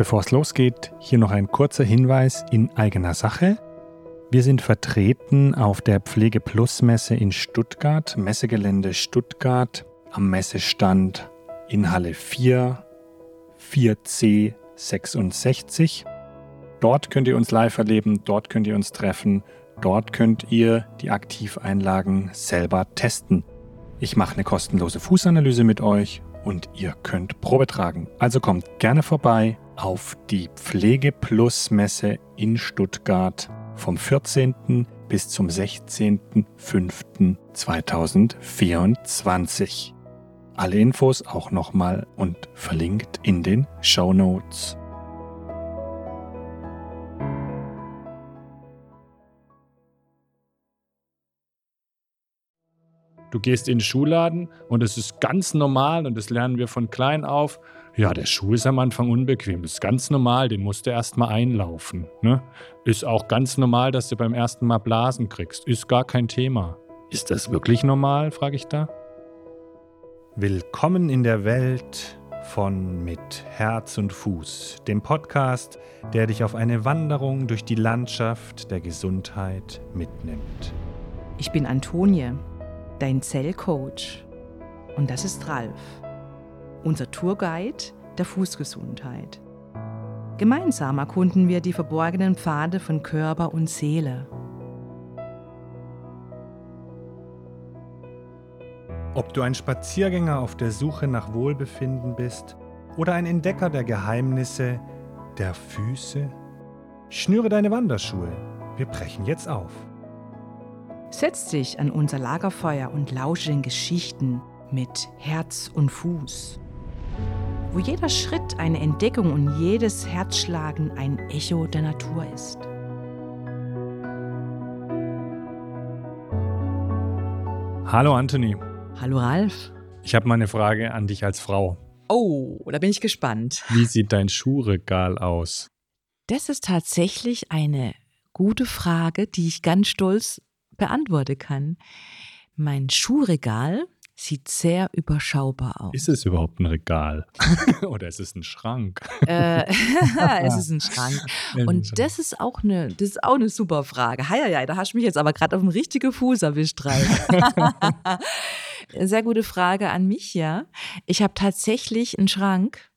Bevor es losgeht, hier noch ein kurzer Hinweis in eigener Sache. Wir sind vertreten auf der Pflege Plus Messe in Stuttgart, Messegelände Stuttgart, am Messestand in Halle 4, 4C 66. Dort könnt ihr uns live erleben, dort könnt ihr uns treffen, dort könnt ihr die Aktiveinlagen selber testen. Ich mache eine kostenlose Fußanalyse mit euch und ihr könnt Probe tragen. Also kommt gerne vorbei auf die Pflege Plus Messe in Stuttgart vom 14. bis zum 16.05.2024. Alle Infos auch nochmal und verlinkt in den Show Notes. Du gehst in den Schuhladen und es ist ganz normal und das lernen wir von klein auf. Ja, der Schuh ist am Anfang unbequem. Das ist ganz normal, den musst du erst mal einlaufen. Ne? Ist auch ganz normal, dass du beim ersten Mal Blasen kriegst. Ist gar kein Thema. Ist das wirklich normal, frage ich da? Willkommen in der Welt von Mit Herz und Fuß, dem Podcast, der dich auf eine Wanderung durch die Landschaft der Gesundheit mitnimmt. Ich bin Antonie dein Zellcoach. Und das ist Ralf, unser Tourguide der Fußgesundheit. Gemeinsam erkunden wir die verborgenen Pfade von Körper und Seele. Ob du ein Spaziergänger auf der Suche nach Wohlbefinden bist oder ein Entdecker der Geheimnisse der Füße, schnüre deine Wanderschuhe. Wir brechen jetzt auf. Setz dich an unser Lagerfeuer und lausche den Geschichten mit Herz und Fuß. Wo jeder Schritt eine Entdeckung und jedes Herzschlagen ein Echo der Natur ist. Hallo Anthony. Hallo Ralf. Ich habe mal eine Frage an dich als Frau. Oh, da bin ich gespannt. Wie sieht dein Schuhregal aus? Das ist tatsächlich eine gute Frage, die ich ganz stolz beantworten kann. Mein Schuhregal sieht sehr überschaubar aus. Ist es überhaupt ein Regal? Oder ist es ein Schrank? äh, es ist ein Schrank. Und das ist auch eine, das ist auch eine super Frage. Heieiei, da hast du mich jetzt aber gerade auf den richtigen Fuß erwischt, Sehr gute Frage an mich, ja. Ich habe tatsächlich einen Schrank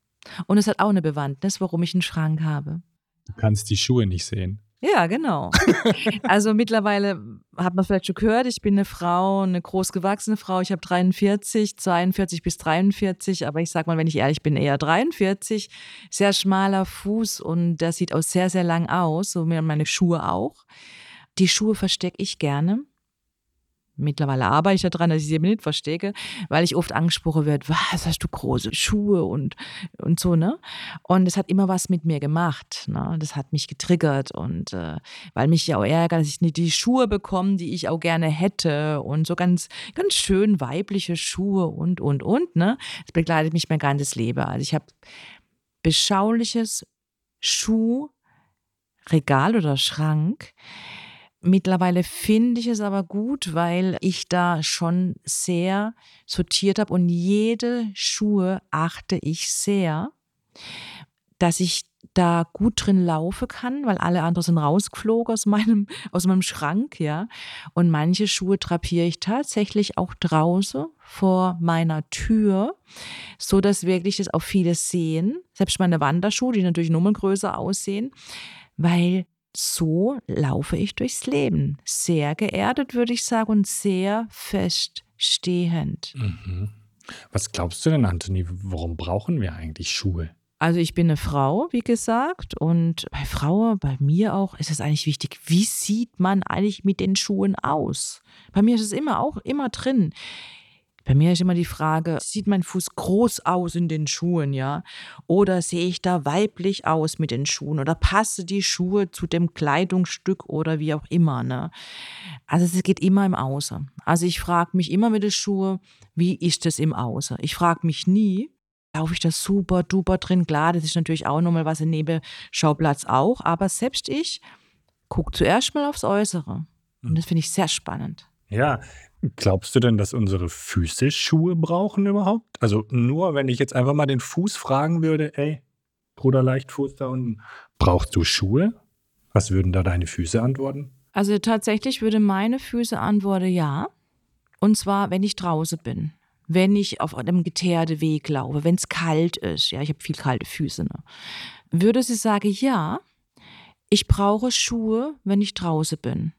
und es hat auch eine Bewandtnis, warum ich einen Schrank habe. Du kannst die Schuhe nicht sehen. Ja, genau. also mittlerweile hat man vielleicht schon gehört, ich bin eine Frau, eine großgewachsene Frau. Ich habe 43, 42 bis 43, aber ich sag mal, wenn ich ehrlich bin, eher 43. Sehr schmaler Fuß und der sieht auch sehr, sehr lang aus, so meine Schuhe auch. Die Schuhe verstecke ich gerne. Mittlerweile arbeite ich daran, dass ich sie eben nicht verstecke, weil ich oft angesprochen werde, was hast du große Schuhe und, und so, ne? Und es hat immer was mit mir gemacht, ne? Das hat mich getriggert und äh, weil mich ja auch ärgert, dass ich nicht die Schuhe bekomme, die ich auch gerne hätte und so ganz, ganz schön weibliche Schuhe und, und, und, ne? Das begleitet mich mein ganzes Leben. Also ich habe beschauliches Schuhregal oder Schrank Mittlerweile finde ich es aber gut, weil ich da schon sehr sortiert habe und jede Schuhe achte ich sehr, dass ich da gut drin laufen kann, weil alle anderen sind rausgeflogen aus meinem, aus meinem Schrank, ja. Und manche Schuhe drapiere ich tatsächlich auch draußen vor meiner Tür, so dass wirklich das auch viele sehen. Selbst meine Wanderschuhe, die natürlich nummergrößer aussehen, weil so laufe ich durchs Leben. Sehr geerdet, würde ich sagen, und sehr feststehend. Mhm. Was glaubst du denn, Anthony, warum brauchen wir eigentlich Schuhe? Also ich bin eine Frau, wie gesagt, und bei Frauen, bei mir auch, ist es eigentlich wichtig, wie sieht man eigentlich mit den Schuhen aus? Bei mir ist es immer auch immer drin. Bei mir ist immer die Frage, sieht mein Fuß groß aus in den Schuhen, ja? Oder sehe ich da weiblich aus mit den Schuhen? Oder passe die Schuhe zu dem Kleidungsstück oder wie auch immer, ne? Also es geht immer im Außen. Also ich frage mich immer mit den Schuhen, wie ist das im Außen? Ich frage mich nie, laufe ich da super duper drin? Klar, das ist natürlich auch nochmal was im Nebenschauplatz auch, aber selbst ich gucke zuerst mal aufs Äußere. Und hm. das finde ich sehr spannend. Ja, Glaubst du denn, dass unsere Füße Schuhe brauchen überhaupt? Also nur, wenn ich jetzt einfach mal den Fuß fragen würde, ey, Bruder Leichtfuß da unten. Brauchst du Schuhe? Was würden da deine Füße antworten? Also tatsächlich würde meine Füße antworten ja. Und zwar, wenn ich draußen bin. Wenn ich auf einem geteerten Weg laufe, wenn es kalt ist, ja, ich habe viel kalte Füße, ne? würde sie sagen, ja, ich brauche Schuhe, wenn ich draußen bin.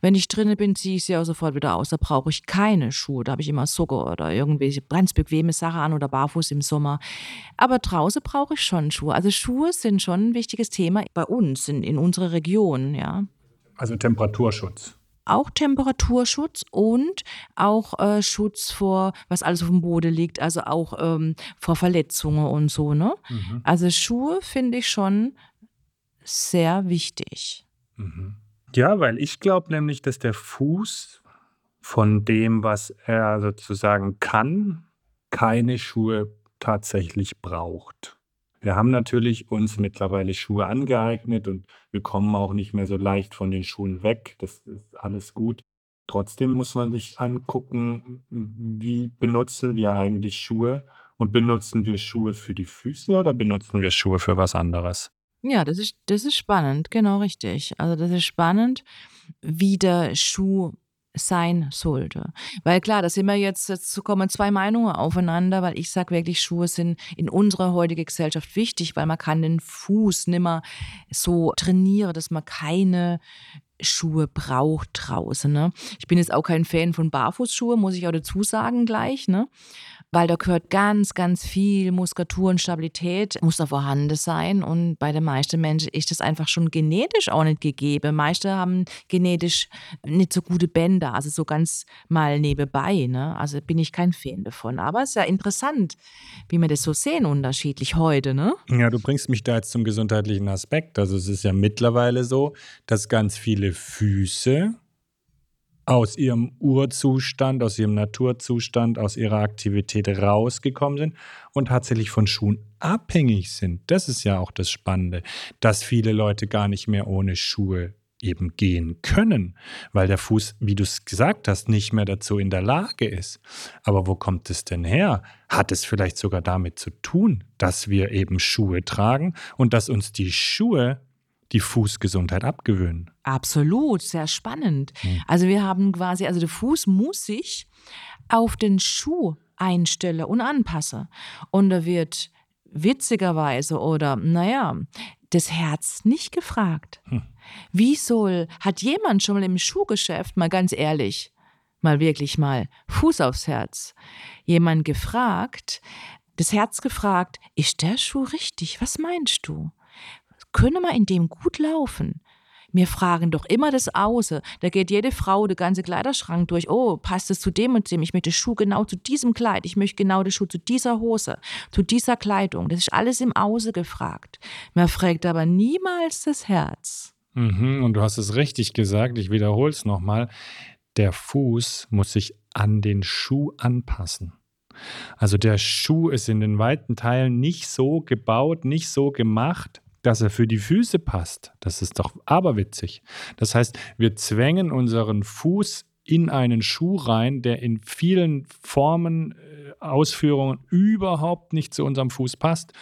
Wenn ich drinnen bin, ziehe ich sie auch sofort wieder aus. Da brauche ich keine Schuhe. Da habe ich immer Socker oder irgendwelche ganz bequeme Sachen an oder barfuß im Sommer. Aber draußen brauche ich schon Schuhe. Also Schuhe sind schon ein wichtiges Thema bei uns, in, in unserer Region, ja. Also Temperaturschutz. Auch Temperaturschutz und auch äh, Schutz vor, was alles auf dem Boden liegt, also auch ähm, vor Verletzungen und so. Ne? Mhm. Also Schuhe finde ich schon sehr wichtig. Mhm. Ja, weil ich glaube nämlich, dass der Fuß von dem, was er sozusagen kann, keine Schuhe tatsächlich braucht. Wir haben natürlich uns mittlerweile Schuhe angeeignet und wir kommen auch nicht mehr so leicht von den Schuhen weg. Das ist alles gut. Trotzdem muss man sich angucken, wie benutzen wir eigentlich Schuhe und benutzen wir Schuhe für die Füße oder benutzen wir Schuhe für was anderes? Ja, das ist, das ist spannend, genau richtig. Also das ist spannend, wie der Schuh sein sollte. Weil klar, da sind wir jetzt, jetzt kommen zwei Meinungen aufeinander, weil ich sage wirklich, Schuhe sind in unserer heutigen Gesellschaft wichtig, weil man kann den Fuß nimmer so trainieren, dass man keine Schuhe braucht draußen. Ne? Ich bin jetzt auch kein Fan von Barfußschuhe, muss ich auch dazu sagen gleich. Ne? Weil da gehört ganz, ganz viel Muskulatur und Stabilität, muss da vorhanden sein. Und bei den meisten Menschen ist das einfach schon genetisch auch nicht gegeben. Meiste haben genetisch nicht so gute Bänder, also so ganz mal nebenbei. Ne? Also bin ich kein Fan davon. Aber es ist ja interessant, wie wir das so sehen, unterschiedlich heute. Ne? Ja, du bringst mich da jetzt zum gesundheitlichen Aspekt. Also es ist ja mittlerweile so, dass ganz viele Füße aus ihrem Urzustand, aus ihrem Naturzustand, aus ihrer Aktivität rausgekommen sind und tatsächlich von Schuhen abhängig sind. Das ist ja auch das Spannende, dass viele Leute gar nicht mehr ohne Schuhe eben gehen können, weil der Fuß, wie du es gesagt hast, nicht mehr dazu in der Lage ist. Aber wo kommt es denn her? Hat es vielleicht sogar damit zu tun, dass wir eben Schuhe tragen und dass uns die Schuhe die Fußgesundheit abgewöhnen. Absolut, sehr spannend. Mhm. Also wir haben quasi, also der Fuß muss sich auf den Schuh einstellen und anpassen. Und da wird witzigerweise oder naja, das Herz nicht gefragt. Hm. Wie soll, hat jemand schon mal im Schuhgeschäft, mal ganz ehrlich, mal wirklich mal Fuß aufs Herz, jemand gefragt, das Herz gefragt, ist der Schuh richtig? Was meinst du? Könne man in dem gut laufen. Wir fragen doch immer das Außer. Da geht jede Frau den ganzen Kleiderschrank durch. Oh, passt es zu dem und dem? Ich möchte Schuh genau zu diesem Kleid. Ich möchte genau den Schuh zu dieser Hose, zu dieser Kleidung. Das ist alles im Außer gefragt. Man fragt aber niemals das Herz. Mhm, und du hast es richtig gesagt. Ich wiederhole es nochmal. Der Fuß muss sich an den Schuh anpassen. Also der Schuh ist in den weiten Teilen nicht so gebaut, nicht so gemacht, dass er für die Füße passt. Das ist doch aberwitzig. Das heißt, wir zwängen unseren Fuß in einen Schuh rein, der in vielen Formen, äh, Ausführungen überhaupt nicht zu unserem Fuß passt.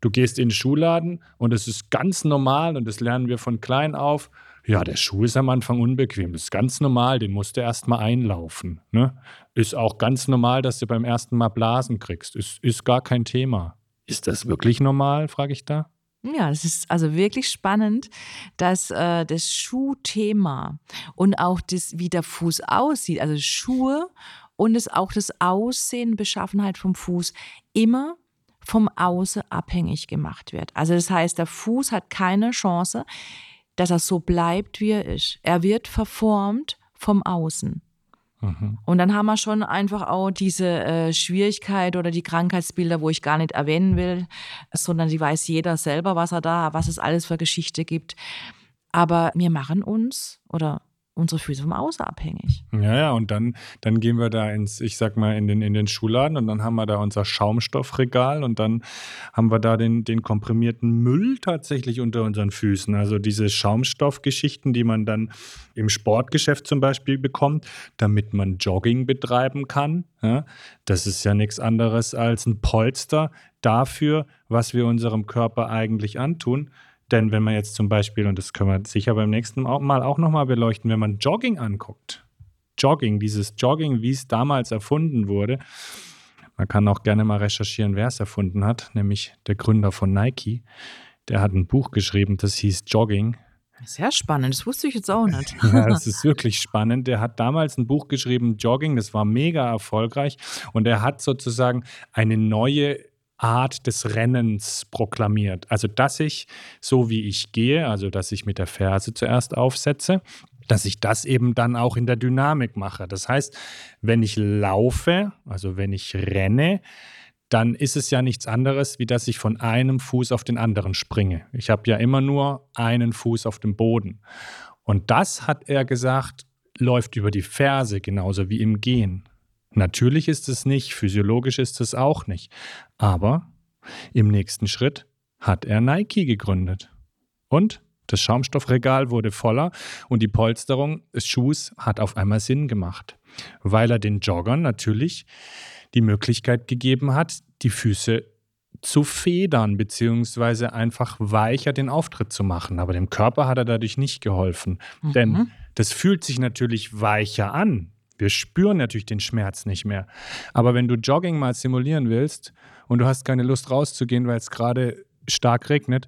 Du gehst in den Schuhladen und es ist ganz normal und das lernen wir von klein auf. Ja, der Schuh ist am Anfang unbequem. Das ist ganz normal, den musst du erst mal einlaufen. Ne? Ist auch ganz normal, dass du beim ersten Mal Blasen kriegst. Ist, ist gar kein Thema. Ist das wirklich normal, frage ich da? Ja, es ist also wirklich spannend, dass äh, das Schuhthema und auch das, wie der Fuß aussieht, also Schuhe und es auch das Aussehen, Beschaffenheit vom Fuß immer vom Außen abhängig gemacht wird. Also das heißt, der Fuß hat keine Chance, dass er so bleibt, wie er ist. Er wird verformt vom Außen. Mhm. Und dann haben wir schon einfach auch diese äh, Schwierigkeit oder die Krankheitsbilder, wo ich gar nicht erwähnen will, sondern die weiß jeder selber, was er da, was es alles für Geschichte gibt. Aber wir machen uns oder unsere Füße vom Außen abhängig. Ja, ja, und dann, dann gehen wir da ins, ich sag mal, in den, in den Schuhladen und dann haben wir da unser Schaumstoffregal und dann haben wir da den, den komprimierten Müll tatsächlich unter unseren Füßen. Also diese Schaumstoffgeschichten, die man dann im Sportgeschäft zum Beispiel bekommt, damit man Jogging betreiben kann. Ja, das ist ja nichts anderes als ein Polster dafür, was wir unserem Körper eigentlich antun. Denn wenn man jetzt zum Beispiel, und das können wir sicher beim nächsten Mal auch nochmal beleuchten, wenn man Jogging anguckt, Jogging, dieses Jogging, wie es damals erfunden wurde, man kann auch gerne mal recherchieren, wer es erfunden hat, nämlich der Gründer von Nike. Der hat ein Buch geschrieben, das hieß Jogging. Sehr spannend, das wusste ich jetzt auch nicht. ja, das ist wirklich spannend. Der hat damals ein Buch geschrieben, Jogging, das war mega erfolgreich. Und er hat sozusagen eine neue Art des Rennens proklamiert. Also, dass ich, so wie ich gehe, also dass ich mit der Ferse zuerst aufsetze, dass ich das eben dann auch in der Dynamik mache. Das heißt, wenn ich laufe, also wenn ich renne, dann ist es ja nichts anderes, wie dass ich von einem Fuß auf den anderen springe. Ich habe ja immer nur einen Fuß auf dem Boden. Und das, hat er gesagt, läuft über die Ferse genauso wie im Gehen. Natürlich ist es nicht, physiologisch ist es auch nicht. Aber im nächsten Schritt hat er Nike gegründet. Und das Schaumstoffregal wurde voller und die Polsterung des Schuhs hat auf einmal Sinn gemacht, weil er den Joggern natürlich die Möglichkeit gegeben hat, die Füße zu federn, beziehungsweise einfach weicher den Auftritt zu machen. Aber dem Körper hat er dadurch nicht geholfen. Mhm. Denn das fühlt sich natürlich weicher an. Wir spüren natürlich den Schmerz nicht mehr. Aber wenn du Jogging mal simulieren willst und du hast keine Lust rauszugehen, weil es gerade stark regnet,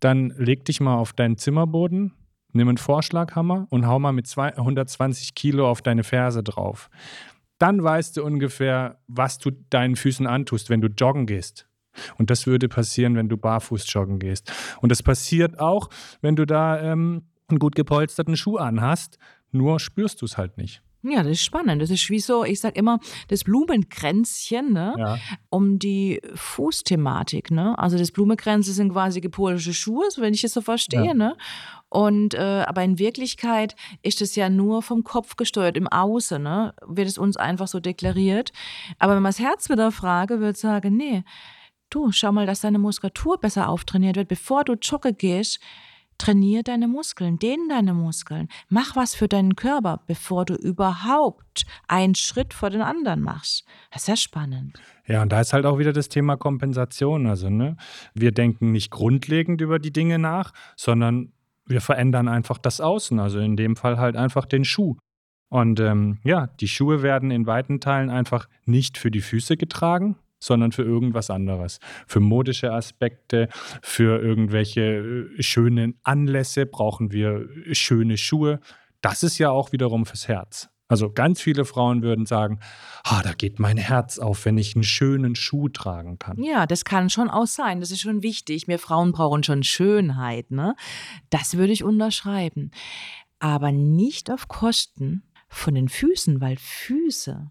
dann leg dich mal auf deinen Zimmerboden, nimm einen Vorschlaghammer und hau mal mit 220 Kilo auf deine Ferse drauf. Dann weißt du ungefähr, was du deinen Füßen antust, wenn du joggen gehst. Und das würde passieren, wenn du barfuß joggen gehst. Und das passiert auch, wenn du da ähm, einen gut gepolsterten Schuh anhast, nur spürst du es halt nicht. Ja, das ist spannend. Das ist wie so, ich sag immer, das Blumenkränzchen ne, ja. um die Fußthematik. Ne? Also das Blumenkränze sind quasi gepolische Schuhe, so wenn ich es so verstehe. Ja. Ne? Und äh, aber in Wirklichkeit ist es ja nur vom Kopf gesteuert, im Außen, ne? wird es uns einfach so deklariert. Aber wenn man das Herz wieder frage, würde ich sagen, nee, du, schau mal, dass deine Muskulatur besser auftrainiert wird, bevor du joggen gehst Trainier deine Muskeln, dehn deine Muskeln, mach was für deinen Körper, bevor du überhaupt einen Schritt vor den anderen machst. Das ist ja spannend. Ja, und da ist halt auch wieder das Thema Kompensation. Also, ne, wir denken nicht grundlegend über die Dinge nach, sondern wir verändern einfach das Außen. Also in dem Fall halt einfach den Schuh. Und ähm, ja, die Schuhe werden in weiten Teilen einfach nicht für die Füße getragen, sondern für irgendwas anderes. Für modische Aspekte, für irgendwelche äh, schönen Anlässe brauchen wir schöne Schuhe. Das ist ja auch wiederum fürs Herz. Also ganz viele Frauen würden sagen, ah, da geht mein Herz auf, wenn ich einen schönen Schuh tragen kann. Ja, das kann schon auch sein. Das ist schon wichtig. Wir Frauen brauchen schon Schönheit. Ne? Das würde ich unterschreiben. Aber nicht auf Kosten von den Füßen, weil Füße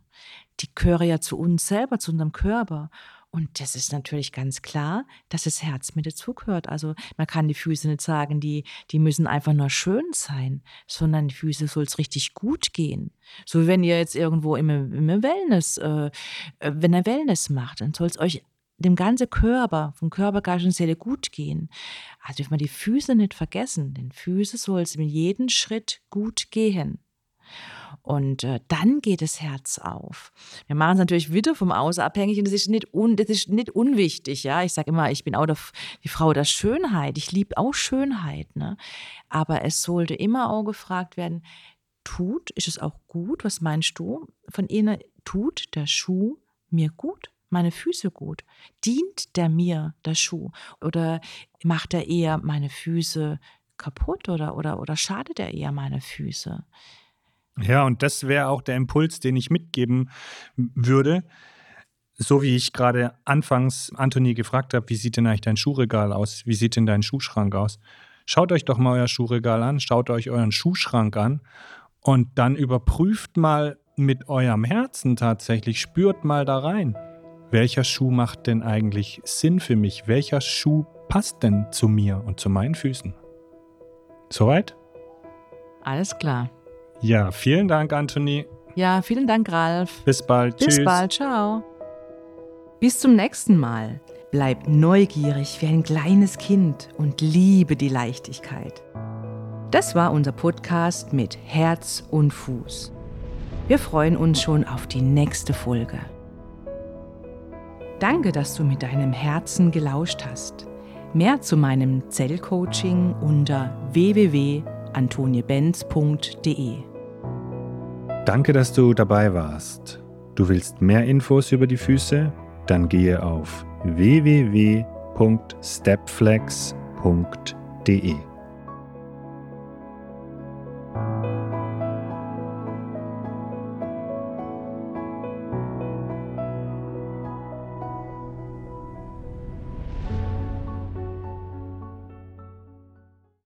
die gehören ja zu uns selber, zu unserem Körper. Und das ist natürlich ganz klar, dass das Herz mit dazugehört. Also man kann die Füße nicht sagen, die, die müssen einfach nur schön sein, sondern die Füße soll es richtig gut gehen. So wie wenn ihr jetzt irgendwo im, im Wellness, äh, äh wenn ihr Wellness macht, dann soll es euch dem ganzen Körper, vom Körper, Geist und Seele gut gehen. Also dürfen wir die Füße nicht vergessen. Den Füße soll es mit jedem Schritt gut gehen. Und äh, dann geht das Herz auf. Wir machen es natürlich wieder vom Außen abhängig und das ist nicht, un, das ist nicht unwichtig. Ja? Ich sage immer, ich bin auch die Frau der Schönheit. Ich liebe auch Schönheit. Ne? Aber es sollte immer auch gefragt werden, tut, ist es auch gut? Was meinst du von innen? Tut der Schuh mir gut? meine Füße gut? Dient der mir, der Schuh? Oder macht er eher meine Füße kaputt oder, oder, oder schadet er eher meine Füße? Ja, und das wäre auch der Impuls, den ich mitgeben würde. So wie ich gerade anfangs Anthony gefragt habe, wie sieht denn eigentlich dein Schuhregal aus? Wie sieht denn dein Schuhschrank aus? Schaut euch doch mal euer Schuhregal an, schaut euch euren Schuhschrank an und dann überprüft mal mit eurem Herzen tatsächlich, spürt mal da rein. Welcher Schuh macht denn eigentlich Sinn für mich? Welcher Schuh passt denn zu mir und zu meinen Füßen? Soweit? Alles klar. Ja, vielen Dank, Anthony. Ja, vielen Dank, Ralf. Bis bald. Bis Tschüss. bald. Ciao. Bis zum nächsten Mal. Bleib neugierig wie ein kleines Kind und liebe die Leichtigkeit. Das war unser Podcast mit Herz und Fuß. Wir freuen uns schon auf die nächste Folge. Danke, dass du mit deinem Herzen gelauscht hast. Mehr zu meinem Zellcoaching unter www.antoniebenz.de. Danke, dass du dabei warst. Du willst mehr Infos über die Füße? Dann gehe auf www.stepflex.de.